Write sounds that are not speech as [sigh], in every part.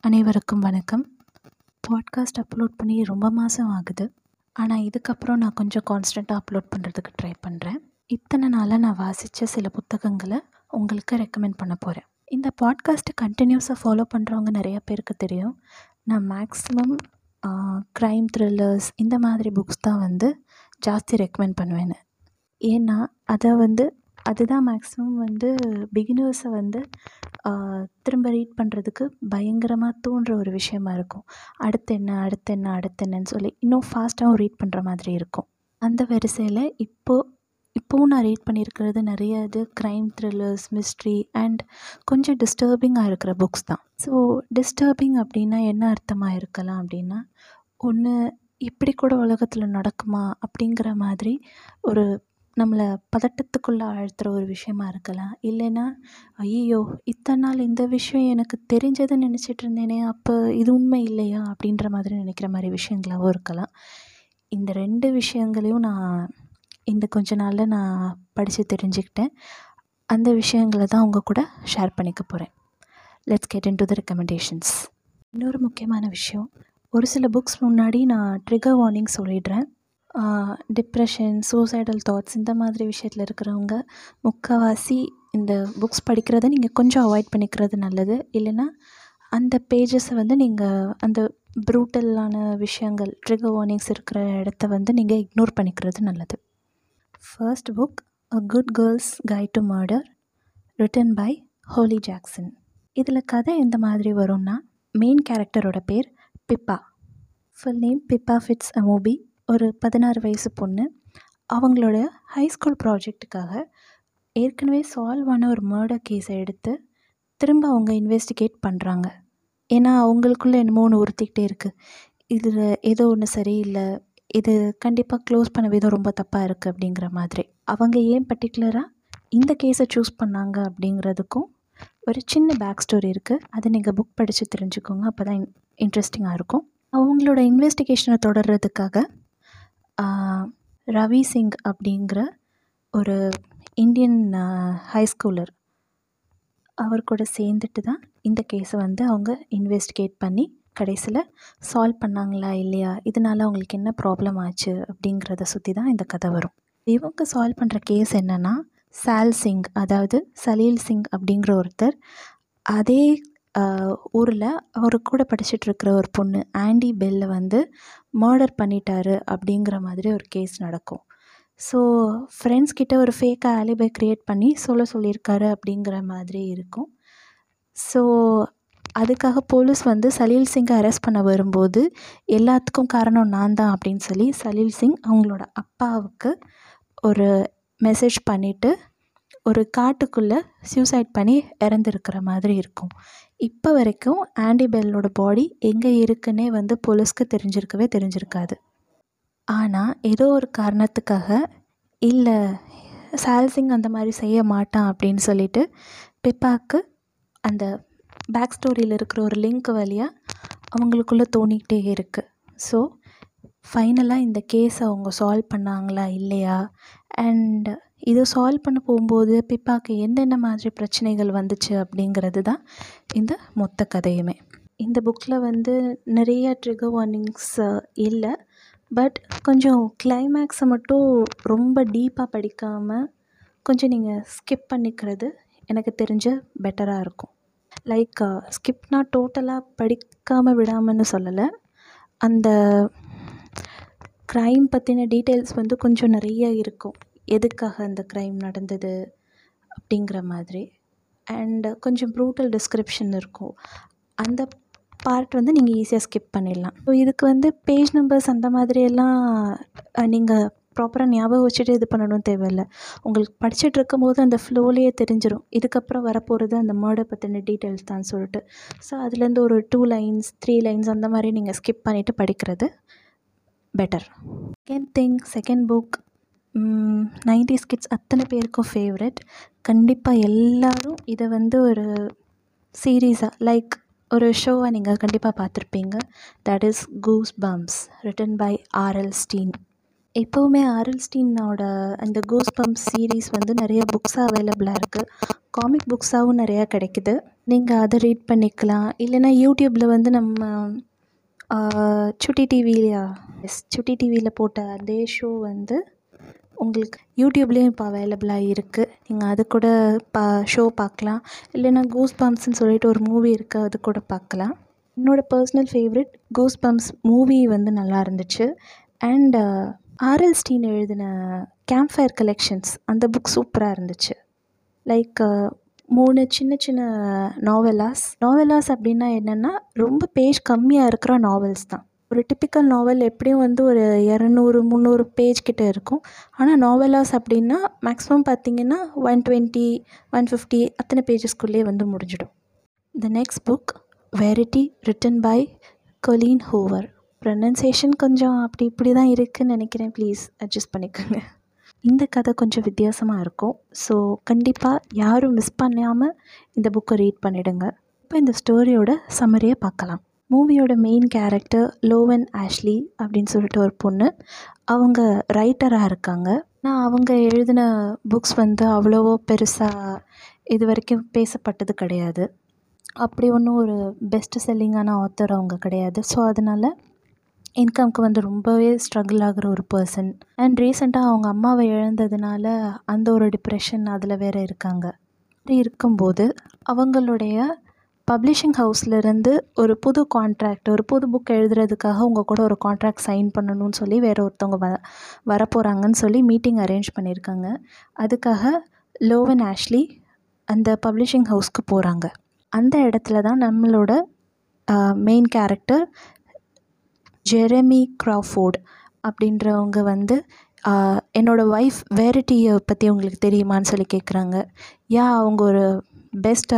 அனைவருக்கும் வணக்கம். Podcast upload பண்ணி ரொம்ப மாதம் ஆகுது. ஆனால் இதுக்கப்புறம் நான் கொஞ்சம் கான்ஸ்டண்ட்டாக அப்லோட் பண்ணுறதுக்கு ட்ரை பண்ணுறேன் இத்தனை நாளாக நான் வாசித்த சில புத்தகங்களை உங்களுக்கு ரெக்கமெண்ட் பண்ண போகிறேன் இந்த பாட்காஸ்ட்டை கண்டினியூஸாக ஃபாலோ பண்ணுறவங்க நிறைய பேருக்கு தெரியும். நான் மேக்ஸிமம் க்ரைம் த்ரில்லர்ஸ் இந்த மாதிரி புக்ஸ் தான் வந்து ஜாஸ்தி ரெக்கமெண்ட் பண்ணுவேன் ஏன்னா அதை வந்து அதுதான் மேக்ஸிமம் வந்து பிகினர்ஸை வந்து திரும்ப ரீட் பண்ணுறதுக்கு பயங்கரமாக தூண்டுற ஒரு விஷயமா இருக்கும். அடுத்து என்ன அடுத்து என்ன அடுத்து என்னன்னு சொல்லி இன்னும் ஃபாஸ்ட்டாகவும் ரீட் பண்ணுற மாதிரி இருக்கும். அந்த வரிசையில் இப்போது இப்போவும் நான் ரீட் பண்ணியிருக்கிறது நிறைய இது க்ரைம் த்ரில்லர்ஸ் மிஸ்ட்ரி அண்ட் கொஞ்சம் டிஸ்டர்பிங்காக இருக்கிற புக்ஸ் தான். ஸோ டிஸ்டர்பிங் அப்படின்னா என்ன அர்த்தமாக இருக்கலாம் அப்படின்னா ஒன்று இப்படி கூட உலகத்தில் நடக்குமா அப்படிங்கிற மாதிரி ஒரு நம்மளை பதட்டத்துக்குள்ளே ஆழ்த்துகிற ஒரு விஷயமா இருக்கலாம். இல்லைன்னா ஐயோ இத்தனை நாள் இந்த விஷயம் எனக்கு தெரிஞ்சதை நினச்சிட்டு இருந்தேனே அப்போ இது உண்மை இல்லையா அப்படின்ற மாதிரி நினைக்கிற மாதிரி விஷயங்களாகவும் இருக்கலாம். இந்த ரெண்டு விஷயங்களையும் நான் இந்த கொஞ்ச நாளில் நான் படித்து தெரிஞ்சுக்கிட்டேன். அந்த விஷயங்களை தான் உங்கள் கூட ஷேர் பண்ணிக்க போகிறேன் let's get into the recommendations இன்னொரு முக்கியமான விஷயம் ஒரு சில புக்ஸ் முன்னாடி நான் ட்ரிகர் வார்னிங் சொல்லிடுறேன். டிப்ரெஷன் சூசைடல் தாட்ஸ் இந்த மாதிரி விஷயத்தில் இருக்கிறவங்க முக்கால்வாசி இந்த புக்ஸ் படிக்கிறத நீங்கள் கொஞ்சம் அவாய்ட் பண்ணிக்கிறது நல்லது. இல்லைன்னா அந்த பேஜஸை வந்து நீங்கள் அந்த ப்ரூட்டலான விஷயங்கள் ட்ரிகர் வார்னிங்ஸ் இருக்கிற இடத்த வந்து நீங்கள் இக்னோர் பண்ணிக்கிறது நல்லது. First book a good girl's guide to murder written by Holly Jackson இதில் கதை எந்த மாதிரி வரும்னா மெயின் கேரக்டரோட பேர் Pippa. Full name Pippa Fitz Amobi ஒரு பதினாறு வயசு பொண்ணு. அவங்களோட ஹை ஸ்கூல் ப்ராஜெக்ட்டுக்காக ஏற்கனவே சால்வ் ஆன ஒரு மர்டர் கேஸை எடுத்து திரும்ப அவங்க இன்வெஸ்டிகேட் பண்ணுறாங்க ஏன்னா அவங்களுக்குள்ளே என்னமோ ஒன்று உறுத்திக்கிட்டே இருக்குது இதில் ஏதோ ஒன்று சரியில்லை. இது கண்டிப்பாக க்ளோஸ் பண்ண விதம் ரொம்ப தப்பாக இருக்குது அப்படிங்கிற மாதிரி. அவங்க ஏன் பர்டிகுலராக இந்த கேஸை சூஸ் பண்ணாங்க அப்படிங்கிறதுக்கும் ஒரு சின்ன பேக் ஸ்டோரி இருக்குது அதை நீங்கள் புக் படித்து தெரிஞ்சுக்கோங்க. அப்போ தான் இன்ட்ரெஸ்டிங்காக இருக்கும். அவங்களோட இன்வெஸ்டிகேஷனை தொடர்றதுக்காக ரவி சிங் அப்படிங்கிற ஒரு இந்தியன் ஹை ஸ்கூலர் அவர் கூட சேர்ந்துட்டு தான் இந்த கேஸை வந்து அவங்க இன்வெஸ்டிகேட் பண்ணி கடைசியில் சால்வ் பண்ணாங்களா இல்லையா? இதனால் அவங்களுக்கு என்ன ப்ராப்ளம் ஆச்சு அப்படிங்கிறத சுற்றி தான் இந்த கதை வரும். இவங்க சால்வ் பண்ணுற கேஸ் என்னென்னா சால் சிங் அதாவது சலீல் சிங் அப்படிங்கிற ஒருத்தர் அதே ஊரில் அவர் கூட படிச்சுட்ருக்கிற ஒரு பொண்ணு ஆண்டி பெல்லை வந்து மர்டர் பண்ணிட்டாரு அப்படிங்கிற மாதிரி ஒரு கேஸ் நடக்கும். ஸோ ஃப்ரெண்ட்ஸ் கிட்ட ஒரு ஃபேக்காக ஆலிபை க்ரியேட் பண்ணி சொல்ல சொல்லியிருக்காரு அப்படிங்கிற மாதிரி இருக்கும். ஸோ அதுக்காக போலீஸ் வந்து சலீல் சிங்கை அரெஸ்ட் பண்ண வரும்போது எல்லாத்துக்கும் காரணம் நான் தான் அப்படின்னு சொல்லி சலீல் சிங் அவங்களோட அப்பாவுக்கு ஒரு மெசேஜ் பண்ணிவிட்டு ஒரு காட்டுக்குள்ளே சூசைட் பண்ணி இறந்துருக்கிற மாதிரி இருக்கும். இப்போ வரைக்கும் ஆண்டி பெல்லோட பாடி எங்கே இருக்குன்னே வந்து போலீஸ்க்கு தெரிஞ்சிருக்கவே தெரிஞ்சிருக்காது. ஆனால் ஏதோ ஒரு காரணத்துக்காக இல்லை சால்சிங் அந்த மாதிரி செய்ய மாட்டான் அப்படின்னு சொல்லிட்டு பிப்பாக்கு அந்த பேக் ஸ்டோரியில் இருக்கிற ஒரு லிங்க் வழியாக அவங்களுக்குள்ளே தோணிக்கிட்டே இருக்குது ஸோ ஃபைனலாக இந்த கேஸை அவங்க சால்வ் பண்ணாங்களா இல்லையா? அண்ட் இதை சால்வ் பண்ண போகும்போது பிப்பாக்கு என்னென்ன மாதிரி பிரச்சனைகள் வந்துச்சு அப்படிங்கிறது தான் இந்த மொத்த கதையுமே. இந்த புக்கில் வந்து நிறைய ட்ரிகர் வார்னிங்ஸ் இல்லை பட் கொஞ்சம் கிளைமேக்ஸை மட்டும் ரொம்ப டீப்பாக படிக்காமல் கொஞ்சம் நீங்கள் ஸ்கிப் பண்ணிக்கிறது எனக்கு தெரிஞ்ச பெட்டராக இருக்கும். லைக் ஸ்கிப்னால் டோட்டலாக படிக்காமல் விடாமல்னு சொல்லலை. அந்த க்ரைம் பற்றின டீட்டெயில்ஸ் வந்து கொஞ்சம் நிறைய இருக்கும். எதுக்காக அந்த க்ரைம் நடந்தது அப்படிங்கிற மாதிரி. அண்ட் கொஞ்சம் ப்ரூட்டல் டிஸ்கிரிப்ஷன் இருக்கும். அந்த பார்ட் வந்து நீங்கள் ஈஸியாக ஸ்கிப் பண்ணிடலாம். ஸோ இதுக்கு வந்து பேஜ் நம்பர்ஸ் அந்த மாதிரியெல்லாம் நீங்கள் ப்ராப்பராக ஞாபகம் வச்சுட்டு இது பண்ணணும் தேவையில்லை. உங்களுக்கு படிச்சுட்டு இருக்கும்போது அந்த ஃப்ளோலேயே தெரிஞ்சிடும் இதுக்கப்புறம் வரப்போகிறது அந்த மர்டர் பற்றின டீட்டெயில்ஸ் தான் சொல்லிட்டு. ஸோ அதுலேருந்து ஒரு டூ லைன்ஸ் த்ரீ லைன்ஸ் அந்த மாதிரி நீங்கள் ஸ்கிப் பண்ணிவிட்டு படிக்கிறது better second thing second book nineties kids அத்தனை பேருக்கும் ஃபேவரட் கண்டிப்பாக எல்லோரும் இதை வந்து ஒரு சீரீஸாக லைக் ஒரு ஷோவாக நீங்கள் கண்டிப்பாக பார்த்துருப்பீங்க. That is goose bumps written by R L Stine எப்போவுமே ஆரல்ஸ்டீனோட அந்த கூஸ் பம்ப் சீரீஸ் வந்து நிறைய புக்ஸாக அவைலபிளாக இருக்குது காமிக் புக்ஸாகவும் நிறையா கிடைக்குது. நீங்கள் அதை ரீட் பண்ணிக்கலாம். இல்லைனா யூடியூப்பில் வந்து நம்ம சுட்டி டிவிலையா எஸ் சுட்டி டிவியில் போட்ட அதே ஷோ வந்து உங்களுக்கு யூடியூப்லேயும் இப்போ அவைலபிளாக இருக்குது நீங்கள் அது கூட பா ஷோ பார்க்கலாம். இல்லைன்னா கூஸ் பம்ப்ஸ்ன்னு சொல்லிட்டு ஒரு மூவி இருக்குது அது கூட பார்க்கலாம். என்னோடய personal favourite goose bumps movie வந்து நல்லா இருந்துச்சு. அண்ட் ஆர்எல் ஸ்டீன் எழுதின கேம்ப் ஃபயர் கலெக்ஷன்ஸ் அந்த புக் சூப்பராக இருந்துச்சு. லைக் uh, மூணு சின்ன சின்ன நாவலாஸ் நாவலாஸ் அப்படின்னா என்னென்னா ரொம்ப பேஜ் கம்மியாக இருக்கிற நாவல்ஸ் தான். ஒரு டிப்பிக்கல் நாவல் எப்படியும் வந்து ஒரு இரநூறு முந்நூறு பேஜ் கிட்ட இருக்கும். ஆனால் நாவலாஸ் அப்படின்னா மேக்ஸிமம் பார்த்திங்கன்னா ஒன் டுவெண்ட்டி ஒன் ஃபிஃப்டி அத்தனை பேஜஸ்க்குள்ளேயே வந்து முடிஞ்சிடும். The next book Verity written by Colleen Hoover pronunciation கொஞ்சம் அப்படி இப்படி தான் இருக்குதுன்னு நினைக்கிறேன். ப்ளீஸ் அட்ஜஸ்ட் பண்ணிக்கோங்க. இந்த கதை கொஞ்சம் வித்தியாசமாக இருக்கும். ஸோ கண்டிப்பாக யாரும் மிஸ் பண்ணாமல் இந்த புக்கை ரீட் பண்ணிவிடுங்க இப்போ இந்த ஸ்டோரியோட சம்மரியை பார்க்கலாம். மூவியோட மெயின் கேரக்டர் லோவன் ஆஷ்லி அப்படின்னு சொல்லிட்டு ஒரு பொண்ணு. அவங்க ரைட்டராக இருக்காங்க. நான் அவங்க எழுதின புக்ஸ் வந்து அவ்வளோவோ பெருசாக இது வரைக்கும் பேசப்பட்டது கிடையாது. அப்படி ஒன்றும் ஒரு பெஸ்ட் செல்லிங்கான ஆத்தர் அவங்க கிடையாது. ஸோ அதனால் இன்கம்க்கு வந்து ரொம்பவே ஸ்ட்ரகிள் ஆகிற ஒரு பர்சன் அண்ட் ரீசெண்டாக அவங்க அம்மாவை இழந்ததுனால அந்த ஒரு டிப்ரெஷன் அதில் வேறு இருக்காங்க. அப்படி இருக்கும்போது அவங்களுடைய பப்ளிஷிங் ஹவுஸ்லேருந்து ஒரு புது கான்ட்ராக்ட் ஒரு புது புக் எழுதுறதுக்காக உங்கள் கூட ஒரு கான்ட்ராக்ட் சைன் பண்ணணும்னு சொல்லி வேறு ஒருத்தவங்க வ வரப்போகிறாங்கன்னு சொல்லி மீட்டிங் அரேஞ்ச் பண்ணியிருக்காங்க. அதுக்காக லோவன் ஆஷ்லி அந்த பப்ளிஷிங் ஹவுஸ்க்கு போகிறாங்க அந்த இடத்துல தான் நம்மளோட மெயின் கேரக்டர் ஜெரமி கிராஃபோர்டு அப்படின்றவங்க வந்து என்னோடய ஒய்ஃப் வேரிட்டியை பற்றி உங்களுக்கு தெரியுமான்னு சொல்லி கேட்குறாங்க யா அவங்க ஒரு பெஸ்ட்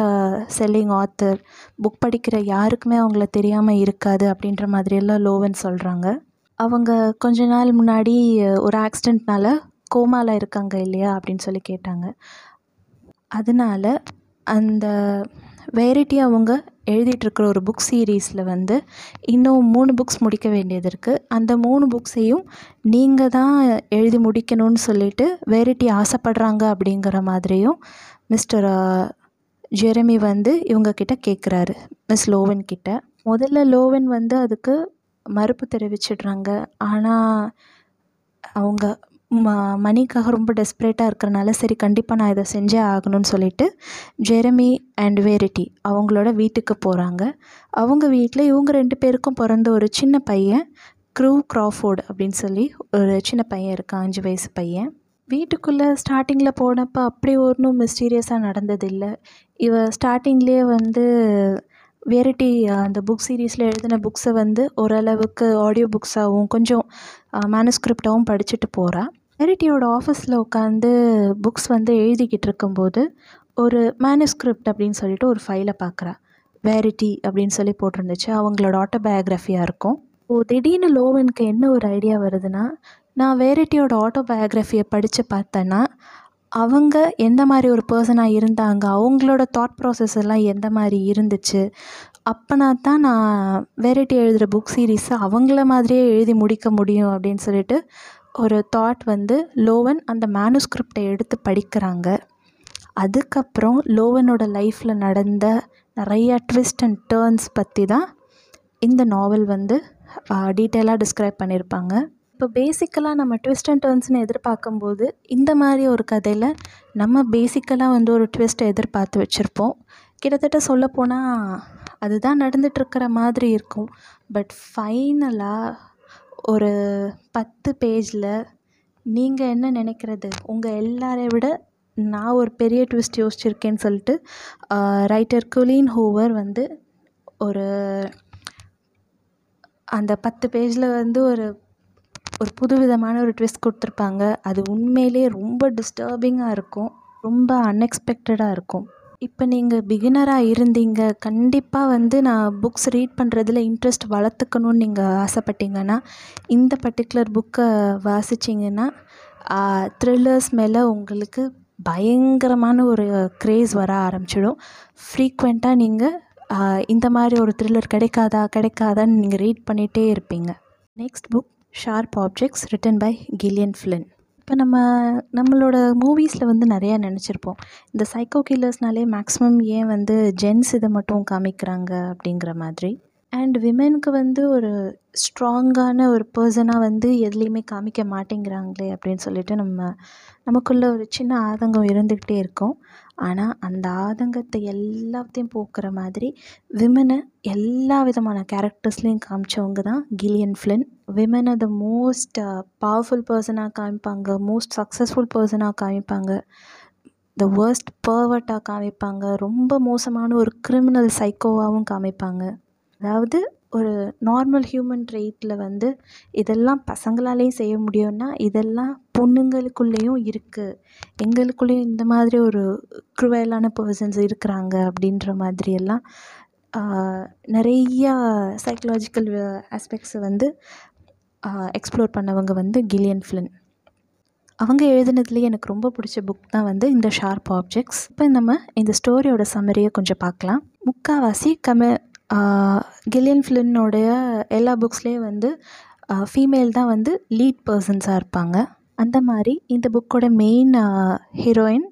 செல்லிங் ஆத்தர் புக் படிக்கிற யாருக்குமே அவங்கள தெரியாமல் இருக்காது அப்படின்ற மாதிரியெல்லாம் லோவன் சொல்கிறாங்க அவங்க கொஞ்ச நாள் முன்னாடி ஒரு ஆக்சிடெண்ட்னால கோமாவில் இருக்காங்க இல்லையா அப்படின்னு சொல்லி கேட்டாங்க. அதனால அந்த வேரிட்டி அவங்க எழுதிட்டுருக்கிற ஒரு புக் சீரீஸில் வந்து இன்னும் மூணு புக்ஸ் முடிக்க வேண்டியது இருக்குது அந்த மூணு புக்ஸையும் நீங்கள் தான் எழுதி முடிக்கணும்னு சொல்லிட்டு வேரிட்டி ஆசைப்படுறாங்க அப்படிங்கிற மாதிரியும் மிஸ்டர் ஜெரமி வந்து இவங்கக்கிட்ட கேட்குறாரு மிஸ் லோவன் கிட்ட. முதல்ல லோவன் வந்து அதுக்கு மறுப்பு தெரிவிச்சிடுறாங்க. ஆனால் அவங்க ம மணிக்காக ரொம்ப டெஸ்பரேட்டாக இருக்கிறனால சரி கண்டிப்பாக நான் இதை செஞ்சே ஆகணும்னு சொல்லிட்டு ஜெரமி அண்ட் வேரிட்டி அவங்களோட வீட்டுக்கு போகிறாங்க அவங்க வீட்டில் இவங்க ரெண்டு பேருக்கும் பிறந்த ஒரு சின்ன பையன் க்ரூ க்ராஃபோர்டு அப்படின்னு சொல்லி ஒரு சின்ன பையன் இருக்கான் அஞ்சு வயசு பையன். வீட்டுக்குள்ளே ஸ்டார்டிங்கில் போனப்போ அப்படி ஒன்றும் மிஸ்டீரியஸாக நடந்ததில்லை. இவ ஸ்டார்டிங்லேயே வந்து வேரிட்டி அந்த புக் சீரீஸில் எழுதின புக்ஸை வந்து ஓரளவுக்கு ஆடியோ புக்ஸாகவும் கொஞ்சம் மேனுஸ்கிரிப்டாகவும் படிச்சுட்டு போகிறா வேரிட்டியோட ஆஃபீஸில் உட்காந்து புக்ஸ் வந்து எழுதிக்கிட்டு இருக்கும்போது ஒரு மேனுஸ்கிரிப்ட் அப்படின்னு சொல்லிட்டு ஒரு ஃபைலை பார்க்குறா வேரிட்டி அப்படின்னு சொல்லி போட்டிருந்துச்சு. அவங்களோட ஆட்டோபயோக்ராஃபியாக இருக்கும். ஓ திடீர்னு லோவனுக்கு என்ன ஒரு ஐடியா வருதுன்னா நான் வேரிட்டியோட ஆட்டோபயோக்ராஃபியை படித்து பார்த்தேன்னா அவங்க எந்த மாதிரி ஒரு பர்சனாக இருந்தாங்க அவங்களோட தாட் ப்ராசஸ் எல்லாம் எந்த மாதிரி இருந்துச்சு அப்போனா தான் நான் வேரிட்டி எழுதுகிற புக் சீரீஸை அவங்கள மாதிரியே எழுதி முடிக்க முடியும் அப்படின்னு சொல்லிட்டு ஒரு தாட் வந்து லோவன் அந்த மேனுஸ்கிரிப்டை எடுத்து படிக்கிறாங்க. அதுக்கப்புறம் லோவனோட லைஃப்பில் நடந்த நிறையா ட்விஸ்ட் அண்ட் டேர்ன்ஸ் பற்றி தான் இந்த நாவல் வந்து டீட்டெயிலாக டிஸ்கிரைப் பண்ணியிருப்பாங்க. இப்போ பேசிக்கலாக நம்ம ட்விஸ்ட் அண்ட் டர்ன்ஸ்னு எதிர்பார்க்கும்போது இந்த மாதிரி ஒரு கதையில் நம்ம பேசிக்கலாக வந்து ஒரு ட்விஸ்ட்டை எதிர்பார்த்து வச்சுருப்போம். கிட்டத்தட்ட சொல்லப்போனால் அதுதான் நடந்துகிட்ருக்கிற மாதிரி இருக்கும். பட் ஃபைனலாக ஒரு பத்து பேஜில் நீங்கள் என்ன நினைக்கிறது? உங்கள் எல்லாரை விட நான் ஒரு பெரிய ட்விஸ்ட் யோசிச்சிருக்கேன்னு சொல்லிட்டு ரைட்டர் குலீன் ஹோவர் வந்து ஒரு அந்த பத்து பேஜில் வந்து ஒரு ஒரு புது விதமான ஒரு ட்விஸ்ட் கொடுத்துருப்பாங்க. அது உண்மையிலே ரொம்ப டிஸ்டர்பிங்காக இருக்கும். ரொம்ப அன்எக்ஸ்பெக்டடாக இருக்கும். இப்போ நீங்கள் பிகினராக இருந்தீங்க. கண்டிப்பாக வந்து நான் புக்ஸ் ரீட் பண்ணுறதுல இன்ட்ரெஸ்ட் வளர்த்துக்கணுன்னு நீங்கள் ஆசைப்பட்டீங்கன்னா இந்த பர்டிகுலர் புக்கை வாசிச்சிங்கன்னா த்ரில்லர்ஸ் மேலே உங்களுக்கு பயங்கரமான ஒரு க்ரேஸ் வர ஆரம்பிச்சிடும். ஃப்ரீக்வெண்ட்டாக நீங்கள் இந்த மாதிரி ஒரு த்ரில்லர் கிடைக்காதா கிடைக்காதான்னு நீங்கள் ரீட் பண்ணிகிட்டே இருப்பீங்க. Next book sharp objects written by Gillian Flynn இப்போ நம்ம நம்மளோட மூவிஸில் வந்து நிறையா நினச்சிருப்போம். இந்த சைக்கோ கில்லர்ஸ்னாலே மேக்ஸிமம் ஏன் வந்து ஜென்ஸ் இதை மட்டும் காமிக்கிறாங்க அப்படிங்கிற மாதிரி. அண்ட் விமெனுக்கு வந்து ஒரு ஸ்ட்ராங்கான ஒரு பர்சனாக வந்து எதுலேயுமே காமிக்க மாட்டேங்கிறாங்களே அப்படின்னு சொல்லிட்டு நம்ம நமக்குள்ள ஒரு சின்ன ஆதங்கம் இருந்துக்கிட்டே இருக்கும். ஆனால் அந்த ஆதங்கத்தை எல்லாத்தையும் போக்குற மாதிரி விமனை எல்லா விதமான கேரக்டர்ஸ்லேயும் காமிச்சவங்க தான் கில்லியன் ஃப்ளின். விமனை த மோஸ்ட் பவர்ஃபுல் பர்சனாக காமிப்பாங்க மோஸ்ட் சக்ஸஸ்ஃபுல் பர்சனாக காமிப்பாங்க த வேர்ஸ்ட் பர்வர்ட்டாக காமிப்பாங்க ரொம்ப மோசமான ஒரு கிரிமினல் சைக்கோவாகவும் காமிப்பாங்க. அதாவது ஒரு நார்மல் ஹியூமன் ரைட்டில் வந்து இதெல்லாம் பசங்களாலேயும் செய்ய முடியும்னா இதெல்லாம் பொண்ணுங்களுக்குள்ளேயும் இருக்குது எங்களுக்குள்ளேயும் இந்த மாதிரி ஒரு க்ருவலான பர்சன்ஸ் இருக்கிறாங்க அப்படின்ற மாதிரியெல்லாம் நிறையா சைக்கலாஜிக்கல் ஆஸ்பெக்ட்ஸை வந்து எக்ஸ்ப்ளோர் பண்ணவங்க வந்து கில்லியன் ஃப்ளின். அவங்க எழுதுனதுலேயே எனக்கு ரொம்ப பிடிச்ச புக் தான் வந்து இந்த ஷார்ப் ஆப்ஜெக்ட்ஸ் இப்போ நம்ம இந்த ஸ்டோரியோட சம்மரியை கொஞ்சம் பார்க்கலாம். முக்கால்வாசி கம கில்லியன் ஃப்ளின்னோடைய எல்லா புக்ஸ்லேயும் வந்து ஃபீமேல் தான் வந்து லீட் பர்சன்ஸாக இருப்பாங்க. அந்த மாதிரி இந்த புக்கோட மெயின் ஹீரோயின்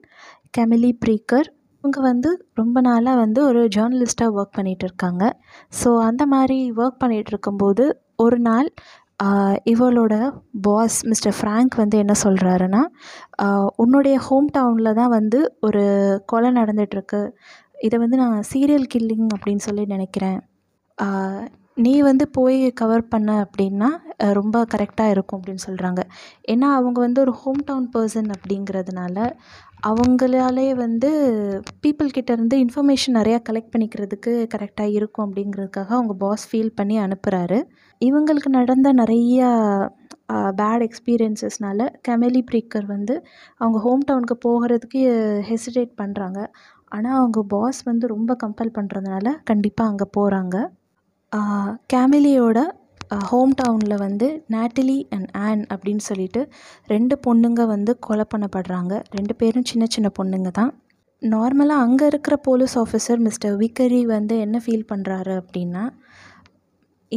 கெமிலி ப்ரீக்கர் இவங்க வந்து ரொம்ப நாளாக வந்து ஒரு ஜேர்னலிஸ்ட்டாக ஒர்க் பண்ணிகிட்டு இருக்காங்க. ஸோ அந்த மாதிரி ஒர்க் பண்ணிகிட்டு இருக்கும்போது ஒரு நாள் இவளோட பாஸ் மிஸ்டர் ஃப்ராங்க் வந்து என்ன சொல்கிறாருன்னா உன்னுடைய ஹோம் டவுனில் தான் வந்து ஒரு கொலை நடந்துகிட்ருக்கு இதை வந்து நான் சீரியல் கில்லிங் அப்படின்னு சொல்லி நினைக்கிறேன். நீ வந்து போய் கவர் பண்ண அப்படின்னா ரொம்ப கரெக்டாக இருக்கும் அப்படின்னு சொல்கிறாங்க ஏன்னா அவங்க வந்து ஒரு ஹோம் டவுன் பர்சன் அப்படிங்கிறதுனால அவங்களாலே வந்து பீப்புள் கிட்டேருந்து இன்ஃபர்மேஷன் நிறையா கலெக்ட் பண்ணிக்கிறதுக்கு கரெக்டாக இருக்கும் அப்படிங்கிறதுக்காக அவங்க பாஸ் ஃபீல் பண்ணி அனுப்புகிறாரு இவங்களுக்கு நடந்த நிறையா பேட் எக்ஸ்பீரியன்சஸ்னால கெமெலி ப்ரீக்கர் வந்து அவங்க ஹோம் டவுனுக்கு போகிறதுக்கு ஹெசிடேட் பண்ணுறாங்க ஆனால் அவங்க பாஸ் வந்து ரொம்ப கம்பல் பண்ணுறதுனால கண்டிப்பாக அங்கே போகிறாங்க கேமிலியோட ஹோம் டவுனில் வந்து நேட்டலி அண்ட் ஆன் அப்படின்னு சொல்லிட்டு ரெண்டு பொண்ணுங்க வந்து கொலை பண்ணப்படுறாங்க. ரெண்டு பேரும் சின்ன சின்ன பொண்ணுங்க தான். நார்மலாக அங்கே இருக்கிற போலீஸ் ஆஃபீஸர் மிஸ்டர் விக்கரி வந்து என்ன ஃபீல் பண்ணுறாரு அப்படின்னா